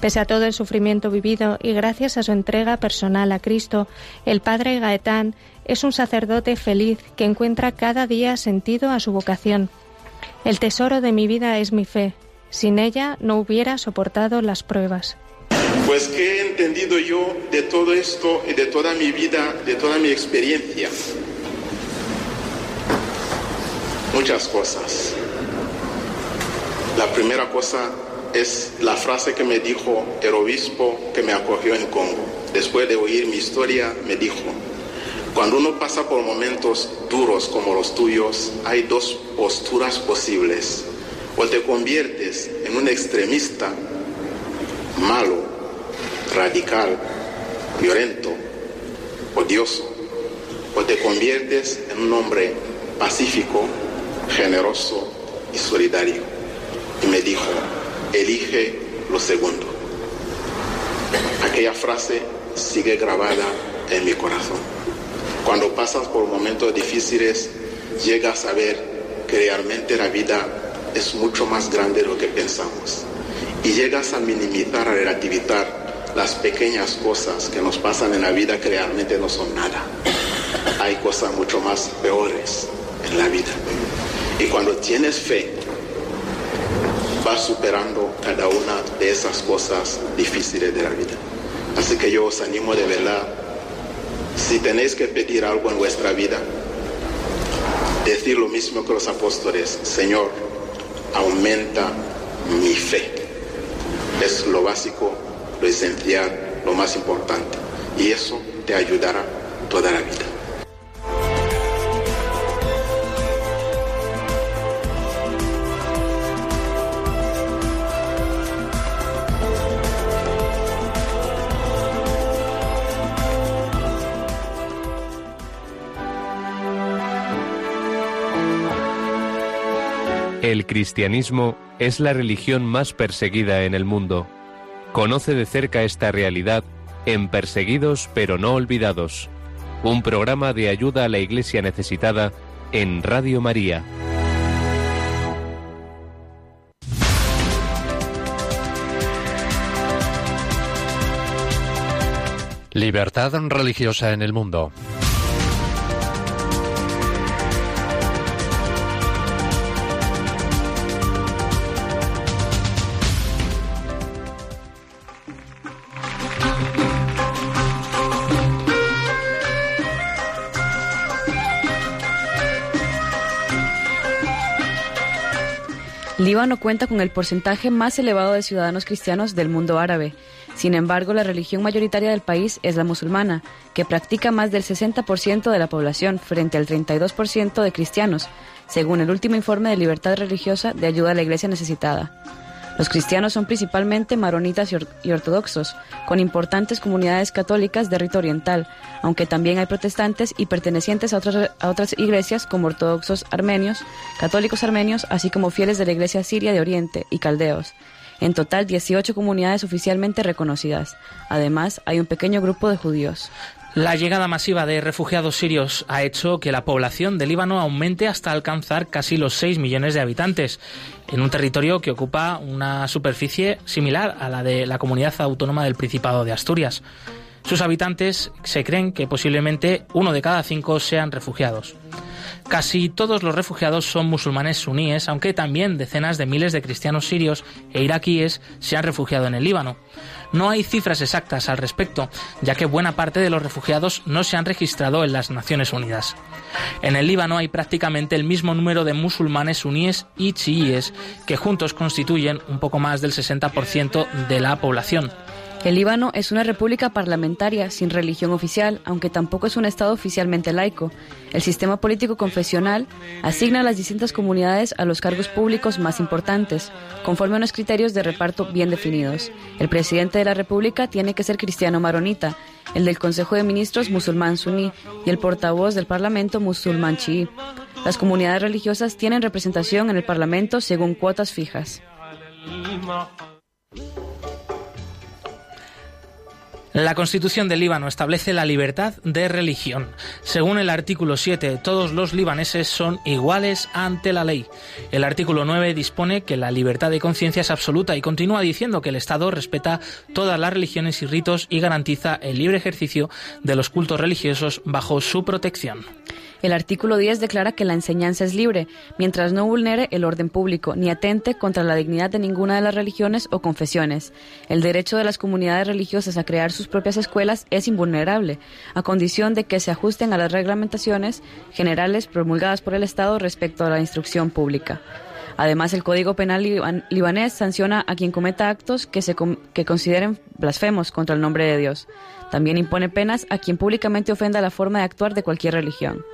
Pese a todo el sufrimiento vivido y gracias a su entrega personal a Cristo, el padre Gaetán es un sacerdote feliz que encuentra cada día sentido a su vocación. El tesoro de mi vida es mi fe. Sin ella no hubiera soportado las pruebas. Pues que he entendido yo de todo esto y de toda mi vida, de toda mi experiencia. Muchas cosas. La primera cosa es la frase que me dijo el obispo que me acogió en Congo. Después de oír mi historia, me dijo, cuando uno pasa por momentos duros como los tuyos, hay dos posturas posibles. O te conviertes en un extremista malo, radical, violento, odioso, o te conviertes en un hombre pacífico, generoso y solidario. Y me dijo, elige lo segundo. Aquella frase sigue grabada en mi corazón. Cuando pasas por momentos difíciles, llegas a ver que realmente la vida es mucho más grande de lo que pensamos. Y llegas a minimizar, a relativizar las pequeñas cosas que nos pasan en la vida que realmente no son nada. Hay cosas mucho más peores en la vida. Y cuando tienes fe, vas superando cada una de esas cosas difíciles de la vida. Así que yo os animo de verdad, si tenéis que pedir algo en vuestra vida, decir lo mismo que los apóstoles, Señor, aumenta mi fe. Es lo básico, lo esencial, lo más importante. Y eso te ayudará toda la vida. El cristianismo es la religión más perseguida en el mundo. Conoce de cerca esta realidad en Perseguidos pero no olvidados. un programa de ayuda a la Iglesia necesitada en Radio María. Libertad religiosa en el mundo. Líbano cuenta con el porcentaje más elevado de ciudadanos cristianos del mundo árabe. Sin embargo, la religión mayoritaria del país es la musulmana, que practica más del 60% de la población frente al 32% de cristianos, según el último informe de libertad religiosa de ayuda a la iglesia necesitada. Los cristianos son principalmente maronitas y, or- y ortodoxos, con importantes comunidades católicas de rito oriental, aunque también hay protestantes y pertenecientes a otras, a otras iglesias como ortodoxos armenios, católicos armenios, así como fieles de la iglesia siria de Oriente y caldeos. En total, 18 comunidades oficialmente reconocidas. Además, hay un pequeño grupo de judíos. La llegada masiva de refugiados sirios ha hecho que la población de Líbano aumente hasta alcanzar casi los 6 millones de habitantes, en un territorio que ocupa una superficie similar a la de la comunidad autónoma del Principado de Asturias. Sus habitantes se creen que posiblemente uno de cada cinco sean refugiados. Casi todos los refugiados son musulmanes suníes, aunque también decenas de miles de cristianos sirios e iraquíes se han refugiado en el Líbano. No hay cifras exactas al respecto, ya que buena parte de los refugiados no se han registrado en las Naciones Unidas. En el Líbano hay prácticamente el mismo número de musulmanes suníes y chiíes, que juntos constituyen un poco más del 60% de la población. El Líbano es una república parlamentaria sin religión oficial, aunque tampoco es un Estado oficialmente laico. El sistema político confesional asigna a las distintas comunidades a los cargos públicos más importantes, conforme a unos criterios de reparto bien definidos. El presidente de la república tiene que ser cristiano maronita, el del Consejo de Ministros musulmán suní y el portavoz del Parlamento musulmán chií. Las comunidades religiosas tienen representación en el Parlamento según cuotas fijas. La Constitución del Líbano establece la libertad de religión. Según el artículo 7, todos los libaneses son iguales ante la ley. El artículo 9 dispone que la libertad de conciencia es absoluta y continúa diciendo que el Estado respeta todas las religiones y ritos y garantiza el libre ejercicio de los cultos religiosos bajo su protección. El artículo 10 declara que la enseñanza es libre, mientras no vulnere el orden público ni atente contra la dignidad de ninguna de las religiones o confesiones. El derecho de las comunidades religiosas a crear sus propias escuelas es invulnerable, a condición de que se ajusten a las reglamentaciones generales promulgadas por el Estado respecto a la instrucción pública. Además, el Código Penal liban- libanés sanciona a quien cometa actos que se que consideren blasfemos contra el nombre de Dios. También impone penas a quien públicamente ofenda la forma de actuar de cualquier religión.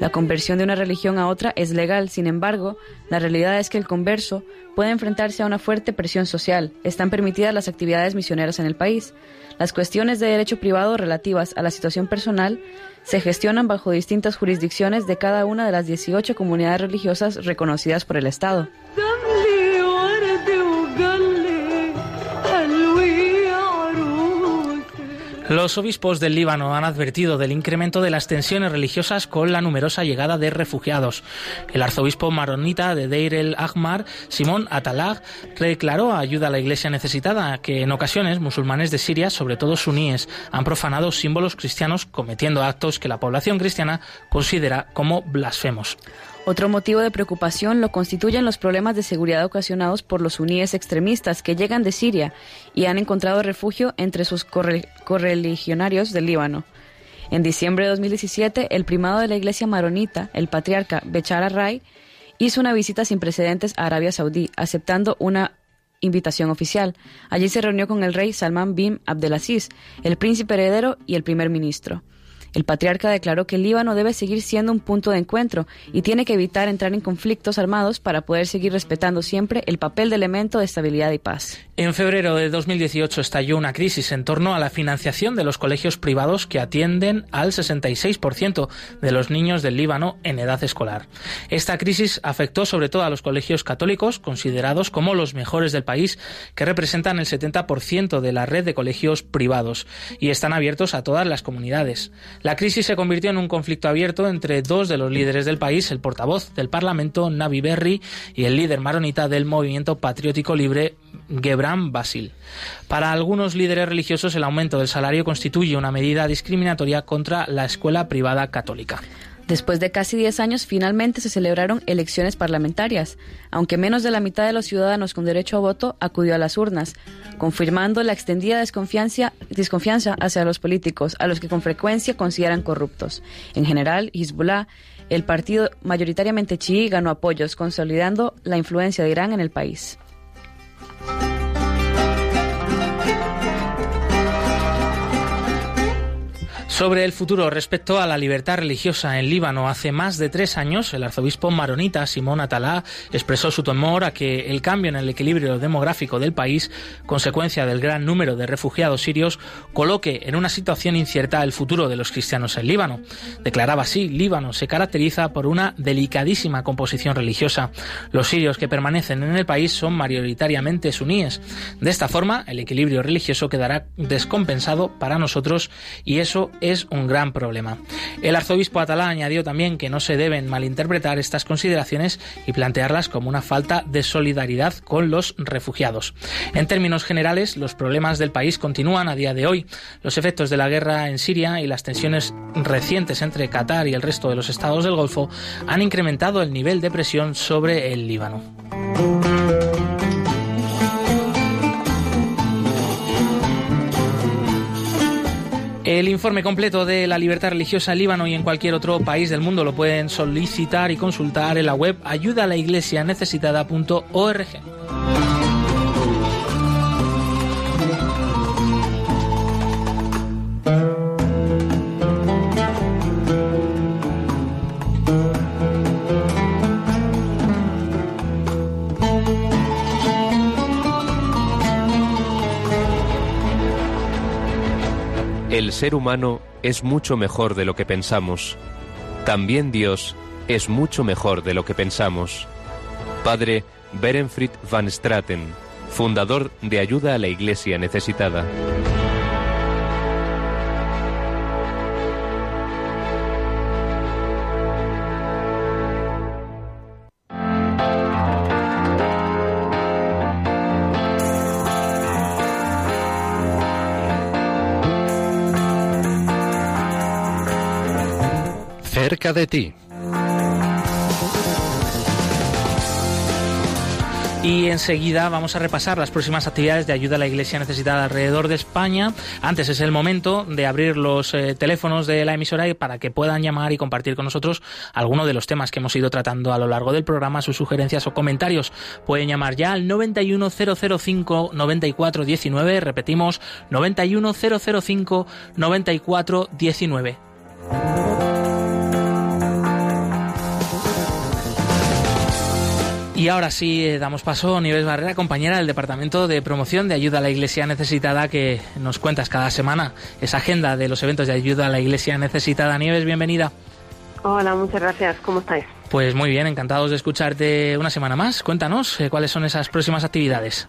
La conversión de una religión a otra es legal, sin embargo, la realidad es que el converso puede enfrentarse a una fuerte presión social. Están permitidas las actividades misioneras en el país. Las cuestiones de derecho privado relativas a la situación personal se gestionan bajo distintas jurisdicciones de cada una de las 18 comunidades religiosas reconocidas por el Estado. Los obispos del Líbano han advertido del incremento de las tensiones religiosas con la numerosa llegada de refugiados. El arzobispo maronita de Deir el Ahmar, Simón Atalag, declaró ayuda a la iglesia necesitada, que en ocasiones musulmanes de Siria, sobre todo suníes, han profanado símbolos cristianos cometiendo actos que la población cristiana considera como blasfemos. Otro motivo de preocupación lo constituyen los problemas de seguridad ocasionados por los suníes extremistas que llegan de Siria y han encontrado refugio entre sus corre- correligionarios del Líbano. En diciembre de 2017, el primado de la iglesia maronita, el patriarca Bechara Ray, hizo una visita sin precedentes a Arabia Saudí, aceptando una invitación oficial. Allí se reunió con el rey Salman bin Abdelaziz, el príncipe heredero y el primer ministro. El patriarca declaró que el Líbano debe seguir siendo un punto de encuentro y tiene que evitar entrar en conflictos armados para poder seguir respetando siempre el papel de elemento de estabilidad y paz. En febrero de 2018 estalló una crisis en torno a la financiación de los colegios privados que atienden al 66% de los niños del Líbano en edad escolar. Esta crisis afectó sobre todo a los colegios católicos, considerados como los mejores del país, que representan el 70% de la red de colegios privados y están abiertos a todas las comunidades. La crisis se convirtió en un conflicto abierto entre dos de los líderes del país, el portavoz del Parlamento, Navi Berri, y el líder maronita del movimiento patriótico libre, Gebran Basil. Para algunos líderes religiosos, el aumento del salario constituye una medida discriminatoria contra la escuela privada católica. Después de casi 10 años, finalmente se celebraron elecciones parlamentarias, aunque menos de la mitad de los ciudadanos con derecho a voto acudió a las urnas, confirmando la extendida desconfianza, desconfianza hacia los políticos, a los que con frecuencia consideran corruptos. En general, Hezbollah, el partido mayoritariamente chií, ganó apoyos, consolidando la influencia de Irán en el país. Sobre el futuro respecto a la libertad religiosa en Líbano, hace más de tres años el arzobispo maronita Simón Atalá expresó su temor a que el cambio en el equilibrio demográfico del país, consecuencia del gran número de refugiados sirios, coloque en una situación incierta el futuro de los cristianos en Líbano. Declaraba así, Líbano se caracteriza por una delicadísima composición religiosa. Los sirios que permanecen en el país son mayoritariamente suníes. De esta forma, el equilibrio religioso quedará descompensado para nosotros y eso es un gran problema. El arzobispo Atalá añadió también que no se deben malinterpretar estas consideraciones y plantearlas como una falta de solidaridad con los refugiados. En términos generales, los problemas del país continúan a día de hoy. Los efectos de la guerra en Siria y las tensiones recientes entre Qatar y el resto de los estados del Golfo han incrementado el nivel de presión sobre el Líbano. El informe completo de la libertad religiosa en Líbano y en cualquier otro país del mundo lo pueden solicitar y consultar en la web ayudalaiglesianecesitada.org. ser humano es mucho mejor de lo que pensamos. También Dios es mucho mejor de lo que pensamos. Padre Berenfried van Straten, fundador de Ayuda a la Iglesia Necesitada. De ti. Y enseguida vamos a repasar las próximas actividades de ayuda a la Iglesia necesitada alrededor de España. Antes es el momento de abrir los eh, teléfonos de la emisora para que puedan llamar y compartir con nosotros algunos de los temas que hemos ido tratando a lo largo del programa, sus sugerencias o comentarios. Pueden llamar ya al 91005-9419. Repetimos, 91005-9419. Y ahora sí, eh, damos paso a Nieves Barrera, compañera del Departamento de Promoción de Ayuda a la Iglesia Necesitada, que nos cuentas cada semana esa agenda de los eventos de ayuda a la Iglesia Necesitada. Nieves, bienvenida. Hola, muchas gracias. ¿Cómo estáis? Pues muy bien, encantados de escucharte una semana más. Cuéntanos eh, cuáles son esas próximas actividades.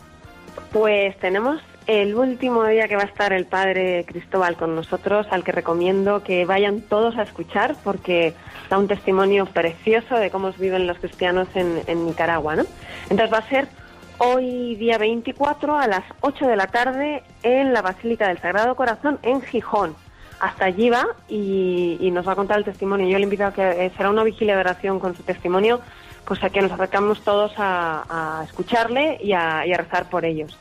Pues tenemos el último día que va a estar el padre Cristóbal con nosotros, al que recomiendo que vayan todos a escuchar porque da un testimonio precioso de cómo viven los cristianos en, Nicaragua, ¿no? Entonces va a ser hoy día 24 a las 8 de la tarde en la Basílica del Sagrado Corazón en Gijón. Hasta allí va y, nos va a contar el testimonio. Yo le invito a que eh, será una vigilia de oración con su testimonio, pues a que nos acercamos todos a, escucharle y a rezar por ellos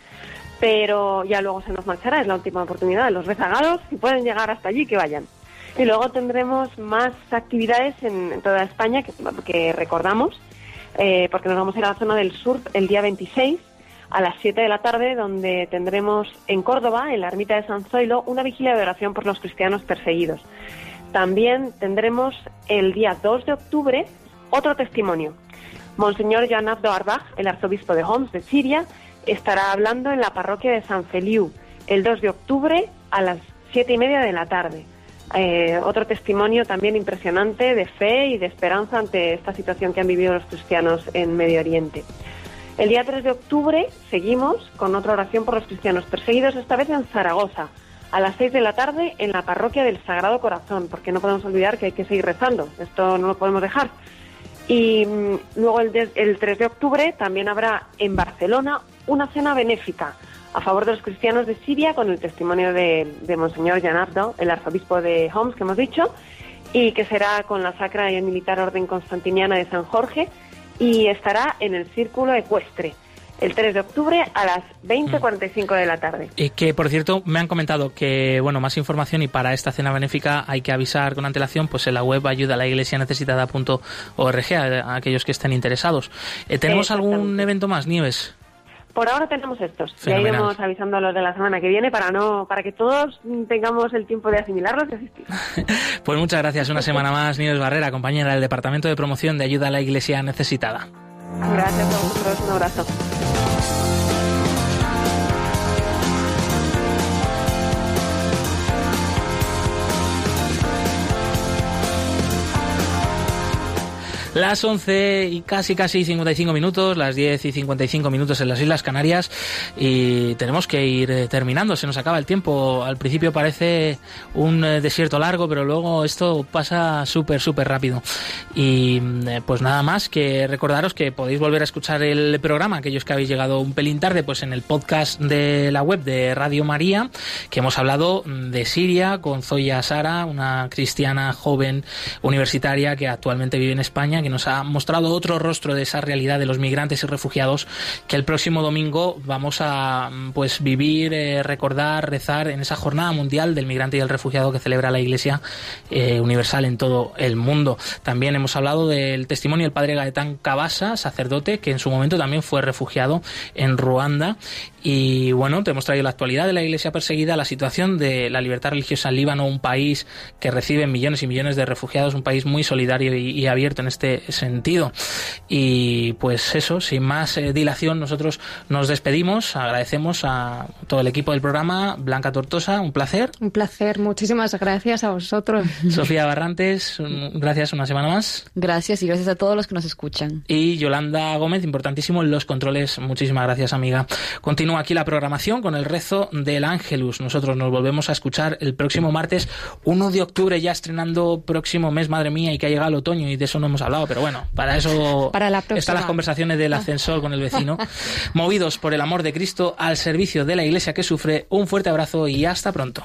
pero ya luego se nos marchará, es la última oportunidad. Los rezagados, si pueden llegar hasta allí, que vayan. Y luego tendremos más actividades en, toda España que, que recordamos, eh, porque nos vamos a ir a la zona del sur el día 26 a las 7 de la tarde, donde tendremos en Córdoba, en la ermita de San Zoilo, una vigilia de oración por los cristianos perseguidos. También tendremos el día 2 de octubre otro testimonio. Monseñor Jan Abdo Arbach, el arzobispo de Homs de Siria, estará hablando en la parroquia de San Feliu el 2 de octubre a las siete y media de la tarde. Eh, otro testimonio también impresionante de fe y de esperanza ante esta situación que han vivido los cristianos en Medio Oriente. El día 3 de octubre seguimos con otra oración por los cristianos perseguidos, esta vez en Zaragoza, a las 6 de la tarde en la parroquia del Sagrado Corazón, porque no podemos olvidar que hay que seguir rezando, esto no lo podemos dejar. Y mm, luego el, de- el 3 de octubre también habrá en Barcelona una cena benéfica a favor de los cristianos de Siria con el testimonio de, Monseñor Jan Abdo, el arzobispo de Homs que hemos dicho, y que será con la Sacra y Militar Orden Constantiniana de San Jorge y estará en el Círculo Ecuestre el 3 de octubre a las 20.45 de la tarde. Y que, por cierto, me han comentado que, bueno, más información y para esta cena benéfica hay que avisar con antelación, pues en la web ayuda a la iglesia necesitada.org a, a aquellos que estén interesados. Eh, ¿Tenemos algún evento más, Nieves? Por ahora tenemos estos. Ya Fenomenal. iremos avisando a los de la semana que viene para no para que todos tengamos el tiempo de asimilarlos y asistir. Pues muchas gracias. Una semana más, Nieves Barrera, compañera del Departamento de Promoción de Ayuda a la Iglesia Necesitada. Gracias a vosotros. Un abrazo. Las 11 y casi casi 55 minutos, las 10 y 55 minutos en las Islas Canarias y tenemos que ir eh, terminando, se nos acaba el tiempo. Al principio parece un eh, desierto largo, pero luego esto pasa súper, súper rápido. Y mm, eh, pues nada más que recordaros que podéis volver a escuchar el programa, aquellos que habéis llegado un pelín tarde, pues en el podcast de la web de Radio María, que hemos hablado mm, de Siria con Zoya Sara, una cristiana joven universitaria que actualmente vive en España, que nos ha mostrado otro rostro de esa realidad de los migrantes y refugiados que el próximo domingo vamos a pues vivir, eh, recordar, rezar en esa jornada mundial del migrante y el refugiado que celebra la Iglesia eh, Universal en todo el mundo. También hemos hablado del testimonio del padre Gaetán Cabasa, sacerdote, que en su momento también fue refugiado en Ruanda. Y bueno, te hemos traído la actualidad de la iglesia perseguida, la situación de la libertad religiosa en Líbano, un país que recibe millones y millones de refugiados, un país muy solidario y, y abierto en este sentido. Y pues eso, sin más eh, dilación, nosotros nos despedimos, agradecemos a todo el equipo del programa, Blanca Tortosa, un placer. Un placer, muchísimas gracias a vosotros. Sofía Barrantes, un- gracias una semana más. Gracias y gracias a todos los que nos escuchan. Y Yolanda Gómez, importantísimo en los controles. Muchísimas gracias, amiga. Continúa aquí la programación con el rezo del Ángelus. Nosotros nos volvemos a escuchar el próximo martes 1 de octubre, ya estrenando próximo mes, madre mía, y que ha llegado el otoño y de eso no hemos hablado. Pero bueno, para eso Para la están las conversaciones del ascensor con el vecino. Movidos por el amor de Cristo al servicio de la iglesia que sufre. Un fuerte abrazo y hasta pronto.